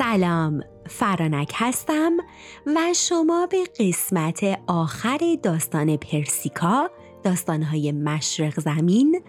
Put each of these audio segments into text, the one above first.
سلام فرانک هستم و شما به قسمت آخر داستان پرسیکا داستانهای مشرق زمین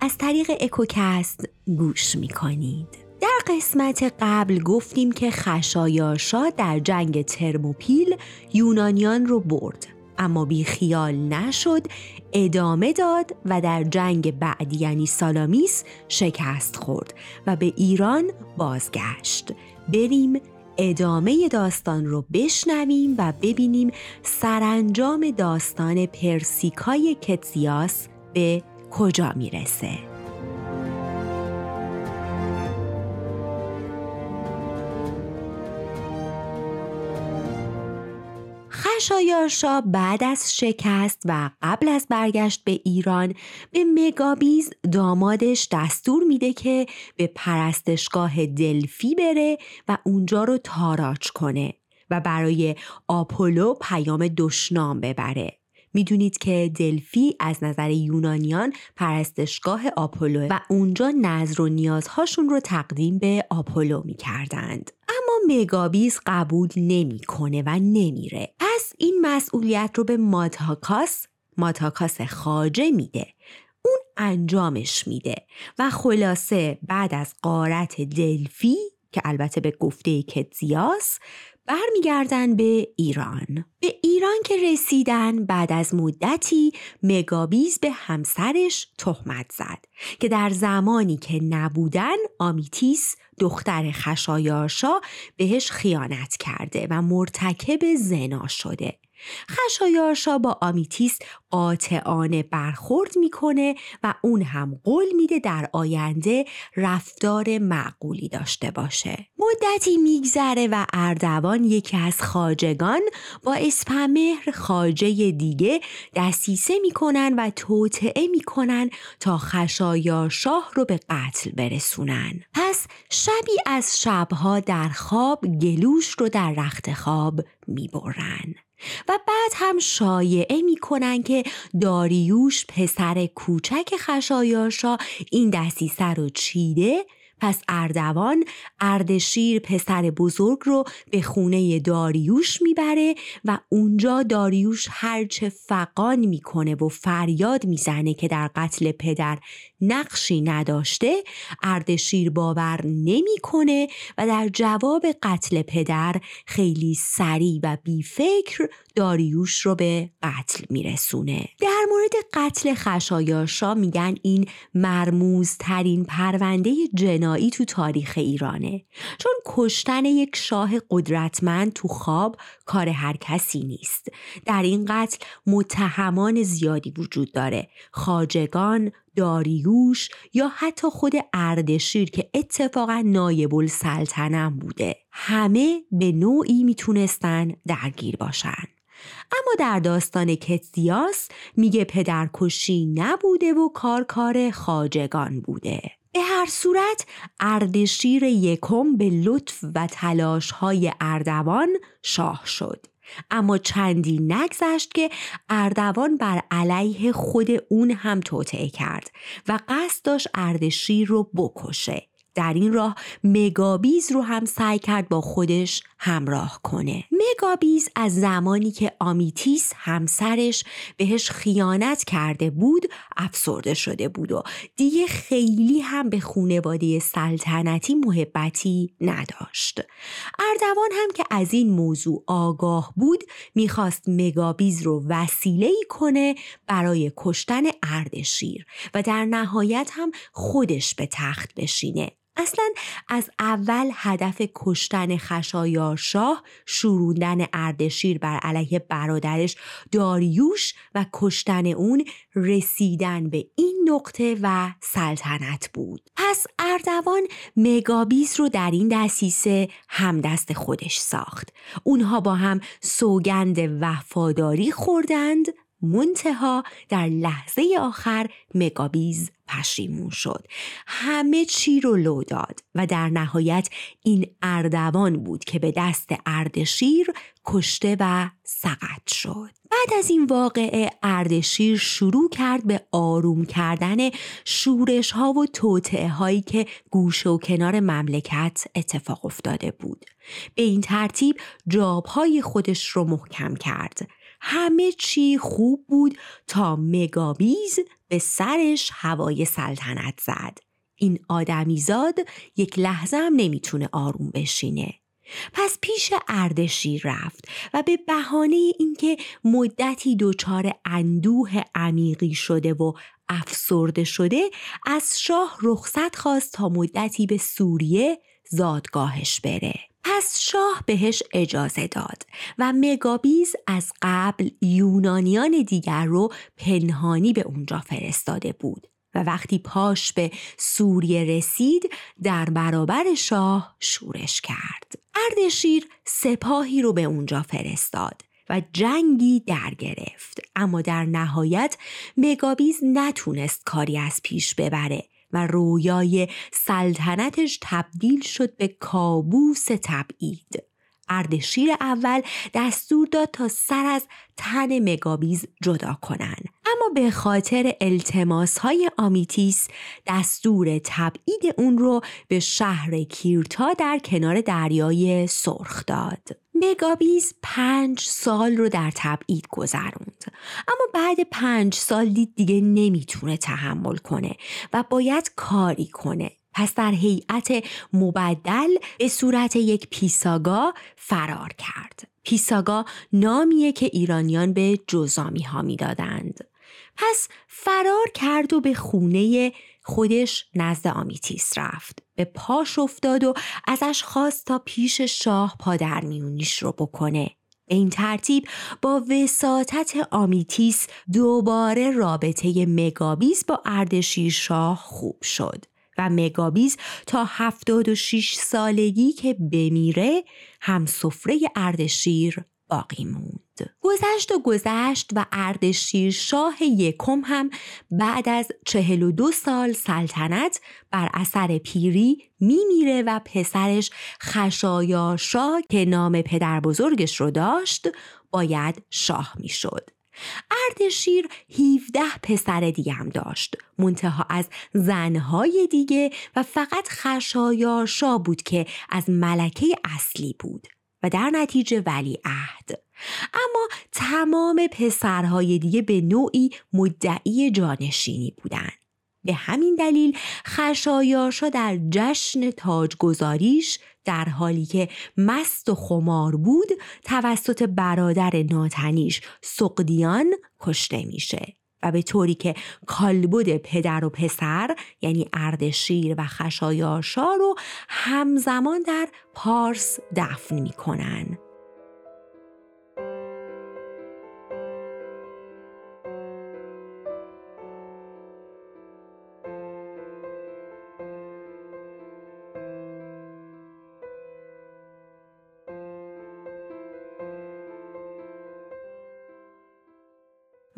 از طریق اکوکست گوش می کنید. در قسمت قبل گفتیم که خشایارشا در جنگ ترموپیل یونانیان رو برد اما بی خیال نشد ادامه داد و در جنگ بعدی یعنی سالامیس شکست خورد و به ایران بازگشت بریم ادامه داستان رو بشنویم و ببینیم سرانجام داستان پرسیکای کتسیاس به کجا می‌رسه. خشایارشا بعد از شکست و قبل از برگشت به ایران به مگابیز دامادش دستور میده که به پرستشگاه دلفی بره و اونجا رو تاراج کنه و برای آپولو پیام دشنام ببره. می‌دونید که دلفی از نظر یونانیان پرستشگاه آپولو و اونجا نظر و نیازهاشون رو تقدیم به آپولو می‌کردند. اما مگابیز قبول نمی‌کنه و نمیره. پس این مسئولیت رو به ماتاکاس ماتاکاس خاجه میده. اون انجامش میده. و خلاصه بعد از قارت دلفی که البته به گفته کتزیاس برمیگردن به ایران. به ایران که رسیدن بعد از مدتی مگابیز به همسرش تهمت زد که در زمانی که نبودن آمیتیس دختر خشایارشا بهش خیانت کرده و مرتکب زنا شده. خشایارشا با آمیتیس قاطعانه برخورد می‌کنه و اون هم قول میده در آینده رفتار معقولی داشته باشه. مدتی میگذره و اردوان یکی از خاجگان با اسپمهر خاجه دیگه دستیسه می‌کنن و توطعه می‌کنن تا خشایارشاه رو به قتل برسونن. پس شبی از شبها در خواب گلوش رو در رخت خواب می‌برن. و بعد هم شایعه می‌کنن که داریوش پسر کوچک خشایارشا این دستیسه رو چیده پس اردوان اردشیر پسر بزرگ رو به خونه داریوش می‌بره و اونجا داریوش هرچه فقان می‌کنه و فریاد می‌زنه که در قتل پدر نقشی نداشته اردشیر باور نمی‌کنه و در جواب قتل پدر خیلی سریع و بیفکر داریوش رو به قتل میرسونه. در مورد قتل خشایارشا میگن این مرموزترین پرونده جنایی تو تاریخ ایرانه. چون کشتن یک شاه قدرتمند تو خواب کار هر کسی نیست. در این قتل متهمان زیادی وجود داره. خاجگان داریوش یا حتی خود اردشیر که اتفاقا نایب السلطنم بوده. همه به نوعی می‌تونستن درگیر باشن. اما در داستان کتسیاس میگه پدرکشی نبوده و کار کار خاجگان بوده. به هر صورت اردشیر یکم به لطف و تلاش های اردوان شاه شد. اما چندی نگذشت که اردوان بر علیه خود اون هم توطعه کرد و قصد داشت اردشیر رو بکشه. در این راه مگابیز رو هم سعی کرد با خودش همراه کنه. مگابیز از زمانی که آمیتیس همسرش بهش خیانت کرده بود افسرده شده بود و دیگه خیلی هم به خونواده سلطنتی محبتی نداشت. اردوان هم که از این موضوع آگاه بود می‌خواست مگابیز رو وسیله کنه برای کشتن اردشیر و در نهایت هم خودش به تخت بشینه. اصلا از اول هدف کشتن خشایارشاه شوروندن اردشیر بر علیه برادرش داریوش و کشتن اون رسیدن به این نقطه و سلطنت بود. پس اردوان مگابیز رو در این دستیسه همدست خودش ساخت. اونها با هم سوگند وفاداری خوردند منتها در لحظه آخر مگابیز پشیمون شد همه چی رو لو داد و در نهایت این اردوان بود که به دست اردشیر کشته و سقط شد بعد از این واقعه اردشیر شروع کرد به آروم کردن شورش ها و توطعه هایی که گوشه و کنار مملکت اتفاق افتاده بود. به این ترتیب جاب های خودش رو محکم کرد. همه چی خوب بود تا مگابیز به سرش هوای سلطنت زد. این آدمیزاد یک لحظه هم نمی‌تونه آروم بشینه. پس پیش اردشیر رفت و به بهانه اینکه مدتی دچار اندوه عمیقی شده و افسرده شده از شاه رخصت خواست تا مدتی به سوریه زادگاهش بره. پس شاه بهش اجازه داد و مگابیز از قبل یونانیان دیگر رو پنهانی به اونجا فرستاده بود و وقتی پاش به سوریه رسید در برابر شاه شورش کرد. اردشیر سپاهی رو به اونجا فرستاد و جنگی در گرفت اما در نهایت مگابیز نتونست کاری از پیش ببره و رویای سلطنتش تبدیل شد به کابوس تبعید. اردشیر اول دستور داد تا سر از تن مگابیز جدا کنن. اما به خاطر التماس های آمیتیس دستور تبعید اون رو به شهر کیرتا در کنار دریای سرخ داد. مگابیز پنج سال رو در تبعید گذروند. اما بعد پنج سال دید دیگه نمی‌تونه تحمل کنه و باید کاری کنه. پس در هیئت مبدل به صورت یک پیساگا فرار کرد. پیساگا نامیه که ایرانیان به جزامی ها می‌دادند. پس فرار کرد و به خونه خودش نزد آمیتیس رفت. به پاش افتاد و ازش خواست تا پیش شاه پادرمیونیش رو بکنه. این ترتیب با وساطت آمیتیس دوباره رابطه مگابیز با اردشیر شاه خوب شد. و مگابیز تا 76 سالگی که بمیره هم سفره اردشیر باقی موند. گذشت و گذشت و اردشیر شاه یکم هم بعد از 42 سال سلطنت بر اثر پیری میمیره و پسرش خشایارشا که نام پدر بزرگش رو داشت باید شاه می‌شد. اردشیر 17 پسر دیگه هم داشت منتها از زنهای دیگه و فقط خشایارشا بود که از ملکه اصلی بود و در نتیجه ولی عهد. اما تمام پسرهای دیگه به نوعی مدعی جانشینی بودند. به همین دلیل خشایارشا در جشن تاجگذاریش در حالی که مست و خمار بود توسط برادر ناتنیش سقدیان کشته میشه و به طوری که کالبد پدر و پسر یعنی اردشیر و خشایارشا رو همزمان در پارس دفن می‌کنن.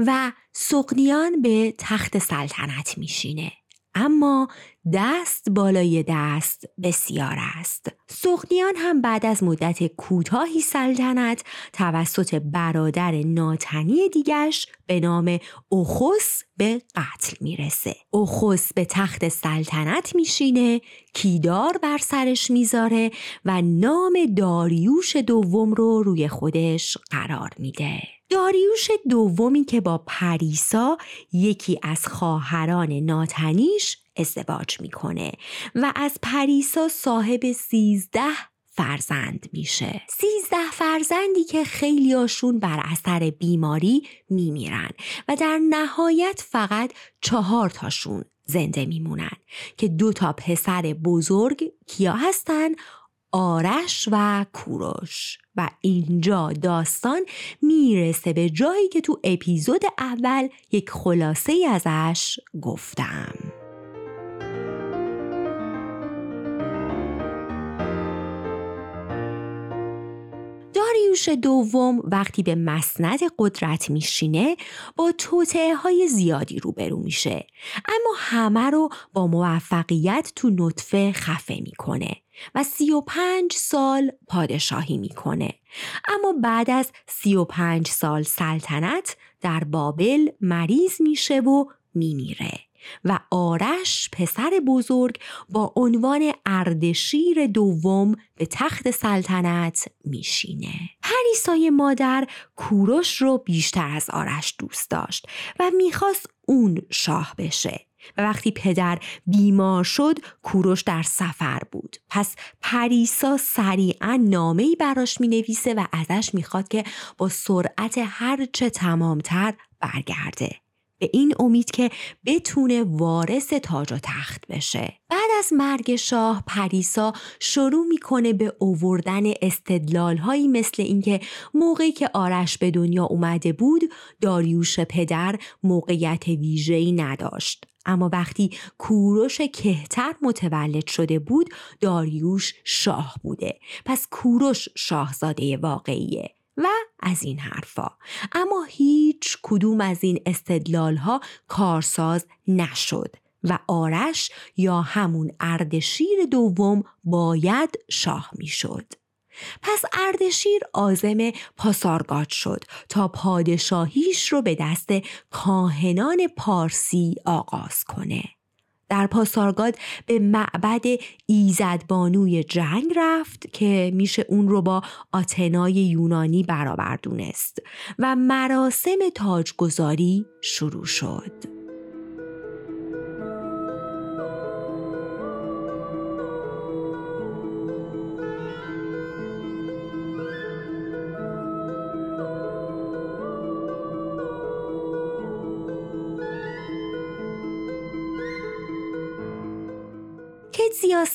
و سقنیان به تخت سلطنت میشینه اما دست بالای دست بسیار است. سقنیان هم بعد از مدت کوتاهی سلطنت توسط برادر ناتنی دیگش به نام اوخوس به قتل می‌رسه. اوخوس به تخت سلطنت میشینه، کیدار بر سرش می‌ذاره و نام داریوش دوم رو روی خودش قرار میده. داریوش دومی که با پریسا یکی از خواهران ناتنیش ازدواج می‌کنه و از پریسا صاحب سیزده فرزند میشه. سیزده فرزندی که خیلیاشون بر اثر بیماری میمیرن و در نهایت فقط چهار تاشون زنده میمونن که دو تا پسر بزرگ کیا هستن؟ آرش و کوروش. و اینجا داستان می‌رسه به جایی که تو اپیزود اول یک خلاصه ازش گفتم. داریوش دوم وقتی به مسند قدرت میشینه با توطعه های زیادی روبرو میشه. اما همه رو با موفقیت تو نطفه خفه می‌کنه. و سی و پنج سال پادشاهی می‌کنه اما بعد از سی و پنج سال سلطنت در بابل مریض میشه و میمیره و آرش پسر بزرگ با عنوان اردشیر دوم به تخت سلطنت میشینه. پریسای مادر کوروش رو بیشتر از آرش دوست داشت و می‌خواست اون شاه بشه. و وقتی پدر بیمار شد کوروش در سفر بود. پس پریسا سریعا نامه ای براش می نویسه و ازش می‌خواد که با سرعت هرچه تمامتر برگرده. به این امید که بتونه وارث تاج و تخت بشه. بعد از مرگ شاه پریسا شروع می‌کنه به اووردن استدلال هایی مثل اینکه موقعی که آرش به دنیا اومده بود داریوش پدر موقعیت ویژه‌ای نداشت. اما وقتی کوروش کهتر متولد شده بود داریوش شاه بوده پس کوروش شاهزاده واقعیه و از این حرفا اما هیچ کدوم از این استدلال ها کارساز نشد و آرش یا همون اردشیر دوم باید شاه می‌شد. پس اردشیر آزم پاسارگاد شد تا پادشاهیش رو به دست کاهنان پارسی آغاز کنه. در پاسارگاد به معبد ایزدبانوی جنگ رفت که میشه اون رو با آتنای یونانی برابر دونست و مراسم تاجگذاری شروع شد.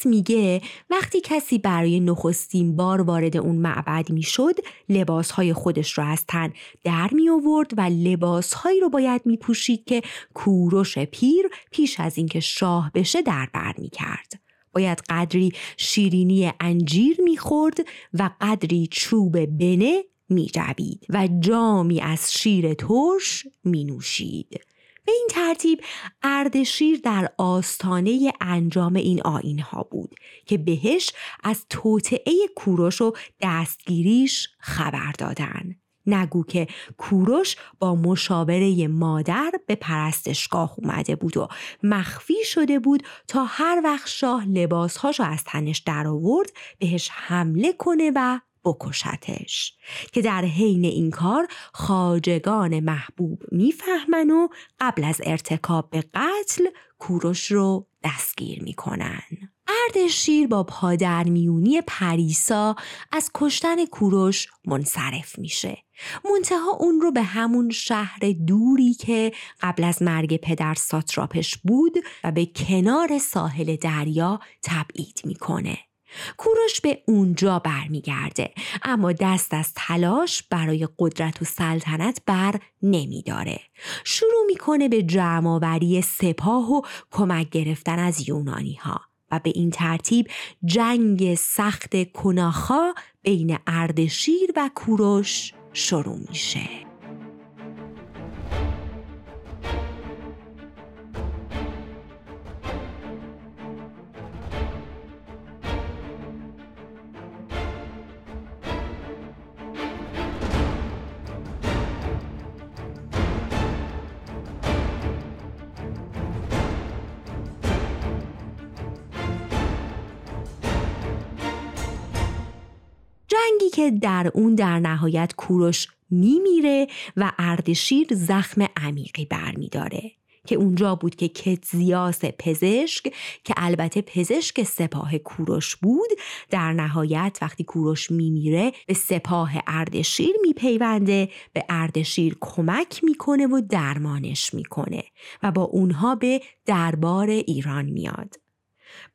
میگه وقتی کسی برای نخستین بار وارد اون معبد می‌شد لباسهای خودش رو از تن در می آورد و لباسهایی رو باید می پوشید که کوروش پیر پیش از اینکه شاه بشه در بر می کرد. باید قدری شیرینی انجیر می‌خورد و قدری چوب بنه می و جامی از شیر ترش می نوشید. به این ترتیب اردشیر در آستانه انجام این آین ها بود که بهش از توطعه کوروش و دستگیریش خبر دادن. نگو که کوروش با مشاوره مادر به پرستشگاه اومده بود و مخفی شده بود تا هر وقت شاه لباسهاشو از تنش در آورد بهش حمله کنه و بکشتش که در حین این کار خاجگان محبوب می‌فهمن و قبل از ارتکاب به قتل کوروش رو دستگیر می‌کنن. اردشیر با پادرمیونی پریسا از کشتن کوروش منصرف میشه. منتها اون رو به همون شهر دوری که قبل از مرگ پدر ساتراپش بود و به کنار ساحل دریا تبعید می‌کنه. کوروش به اونجا برمیگرده. اما دست از تلاش برای قدرت و سلطنت بر نمیداره. شروع می‌کنه به جمعآوری سپاه و کمک گرفتن از یونانی ها و به این ترتیب جنگ سخت کناخا بین اردشیر و کوروش شروع میشه. که در اون در نهایت کوروش میمیره و اردشیر زخم عمیقی برمیداره که اونجا بود که کتزیاس پزشک که البته پزشک سپاه کوروش بود در نهایت وقتی کوروش میمیره به سپاه اردشیر میپیونده به اردشیر کمک می‌کنه و درمانش می‌کنه و با اونها به دربار ایران میاد.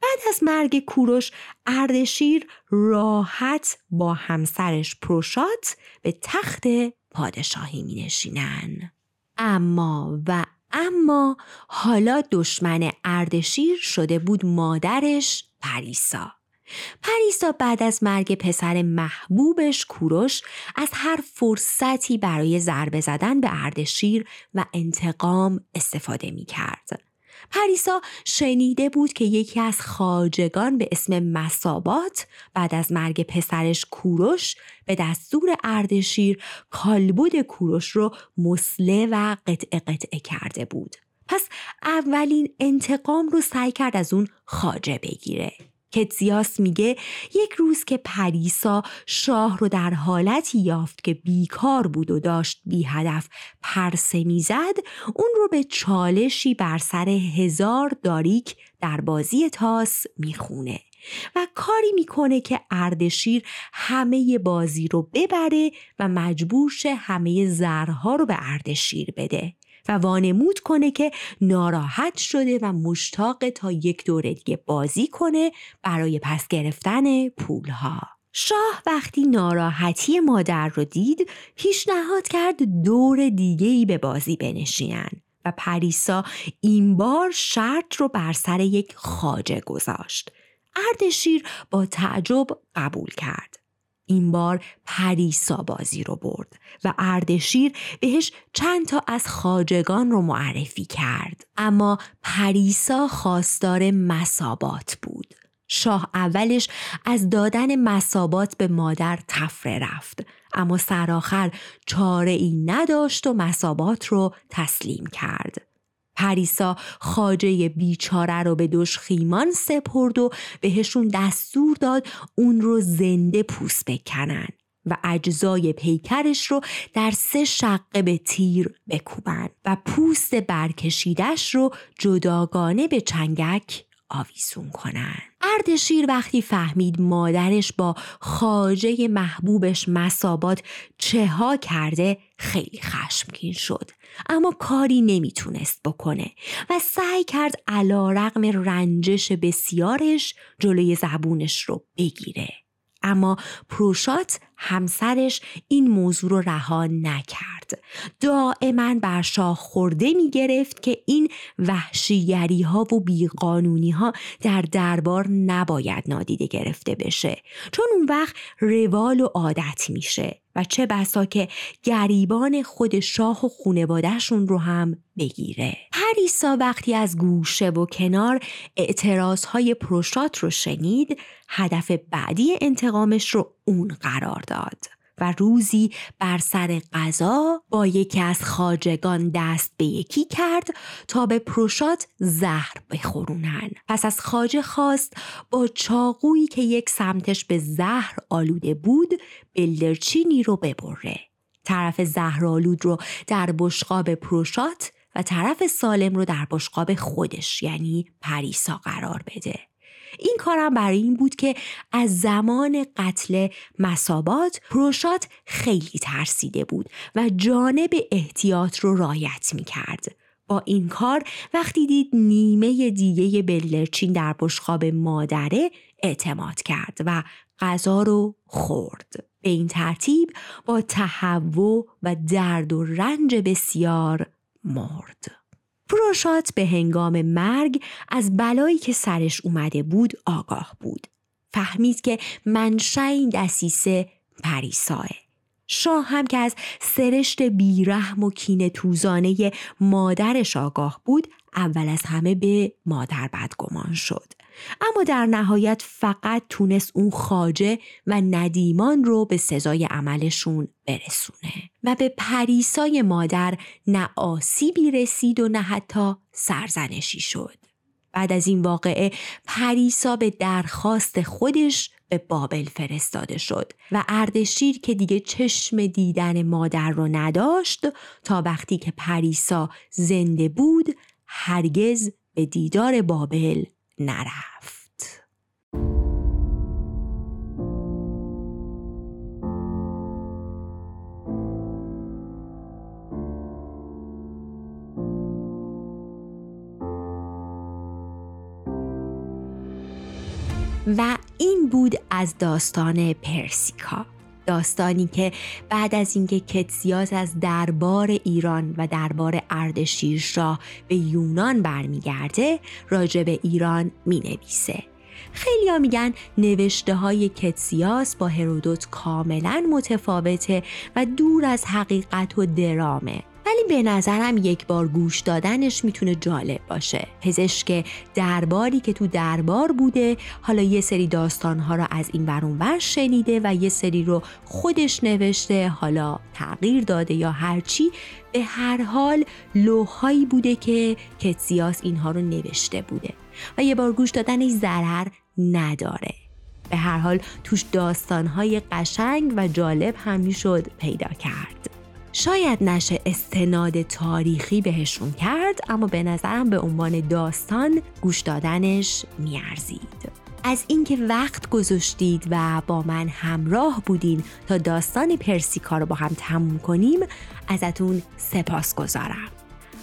بعد از مرگ کوروش اردشیر راحت با همسرش پروشات به تخت پادشاهی می نشینن. اما و اما حالا دشمن اردشیر شده بود مادرش پریسا پریسا بعد از مرگ پسر محبوبش کوروش از هر فرصتی برای ضربه زدن به اردشیر و انتقام استفاده می کرد. پریسا شنیده بود که یکی از خاجگان به اسم مسابات بعد از مرگ پسرش کوروش به دستور اردشیر کالبد کوروش رو مسله و قطعه قطعه کرده بود. پس اولین انتقام رو سعی کرد از اون خاجه بگیره. کتزیاس میگه یک روز که پریسا شاه رو در حالتی یافت که بیکار بود و داشت بی هدف پرسه می‌زد اون رو به چالشی بر سر هزار داریک در بازی تاس می‌خونه و کاری می‌کنه که اردشیر همه بازی رو ببره و مجبور شه همه زرها رو به اردشیر بده. و وانمود کنه که ناراحت شده و مشتاق تا یک دوره دیگه بازی کنه برای پس گرفتن پولها. شاه وقتی ناراحتی مادر رو دید پیشنهاد کرد دور دیگه ای به بازی بنشینن و پریسا این بار شرط رو بر سر یک خاجه گذاشت. اردشیر با تعجب قبول کرد. این بار پریسا بازی رو برد و اردشیر بهش چند تا از خاجگان رو معرفی کرد. اما پریسا خواستار مسابات بود. شاه اولش از دادن مسابات به مادر تفره رفت. اما سرآخر چاره ای نداشت و مسابات رو تسلیم کرد. پریسا خاجه بیچاره رو به دشخیمان سپرد و بهشون دستور داد اون رو زنده پوست بکنن و اجزای پیکرش رو در سه شقه به تیر بکوبن و پوست برکشیدش رو جداگانه به چنگک آویزون کنن اردشیر وقتی فهمید مادرش با خاجه محبوبش مسابات چه ها کرده خیلی خشمگین شد. اما کاری نمی‌تونست بکنه و سعی کرد علا رقم رنجش بسیارش جلوی زبونش رو بگیره. اما پروشات همسرش این موضوع رو رها نکرد. دائما بر شاه خورده می گرفت که این وحشیگری ها و بیقانونی ها در دربار نباید نادیده گرفته بشه چون اون وقت روال و عادت میشه. و چه بسا که گریبان خود شاه و خونوادهشون رو هم بگیره. پریسا وقتی از گوشه و کنار اعتراض های پروشات رو شنید هدف بعدی انتقامش رو اون قرار داد. و روزی بر سر غذا با یکی از خاجگان دست به یکی کرد تا به پروشات زهر بخورونن. پس از خاجه خواست با چاقویی که یک سمتش به زهر آلوده بود بلدرچینی رو ببره. طرف زهر آلود رو در بشقاب پروشات و طرف سالم رو در بشقاب خودش یعنی پریسا قرار بده. این کارم برای این بود که از زمان قتل مسابات پروشات خیلی ترسیده بود و جانب احتیاط رو رایت می کرد. با این کار وقتی دید نیمه دیگه بلرچین در بشخاب مادره اعتماد کرد و غذا رو خورد. به این ترتیب با تهوع و درد و رنج بسیار مرد. پروشات به هنگام مرگ از بلایی که سرش اومده بود آگاه بود. فهمید که منشأ این دسیسه پریساه. شاه هم که از سرشت بیرحم و کینه توزانه مادرش آگاه بود اول از همه به مادر بدگمان شد اما در نهایت فقط تونست اون خاجه و ندیمان رو به سزای عملشون برسونه و به پریسای مادر نه آسیبی رسید و نه حتی سرزنشی شد. بعد از این واقعه پریسا به درخواست خودش به بابل فرستاده شد و اردشیر که دیگه چشم دیدن مادر رو نداشت تا وقتی که پریسا زنده بود هرگز به دیدار بابل نرفت. و این بود از داستان پرسیکا داستانی که بعد از اینکه کتسیاس از دربار ایران و دربار اردشیرشاه به یونان برمیگرده راجع به ایران می نویسه خیلی ها میگن نوشته های کتسیاس با هرودوت کاملا متفاوته و دور از حقیقت و درامه. ولی به نظرم یک بار گوش دادنش می‌تونه جالب باشه. پزشک درباری که تو دربار بوده حالا یه سری داستانها رو از این ور شنیده و یه سری رو خودش نوشته حالا تغییر داده یا هرچی به هر حال لوحایی بوده که کتسیاس اینها رو نوشته بوده. و یه بار گوش دادنش ضرر نداره. به هر حال توش داستانهای قشنگ و جالب هم پیدا کرد. شاید نشه استناد تاریخی بهشون کرد اما به نظرم به عنوان داستان گوش دادنش میارزید. از اینکه وقت گذاشتید و با من همراه بودین تا داستان پرسیکا رو با هم تموم کنیم ازتون سپاس گذارم.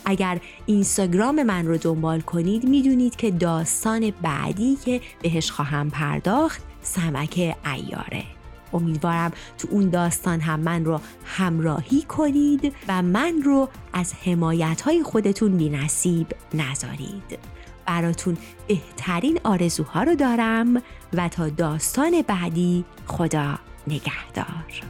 اگر اینستاگرام من رو دنبال کنید می‌دونید که داستان بعدی که بهش خواهم پرداخت سمک ایاره. امیدوارم تو اون داستان هم من رو همراهی کنید و من رو از حمایت های خودتون بی نصیب نذارید. براتون بهترین آرزوها رو دارم و تا داستان بعدی خدا نگهدار.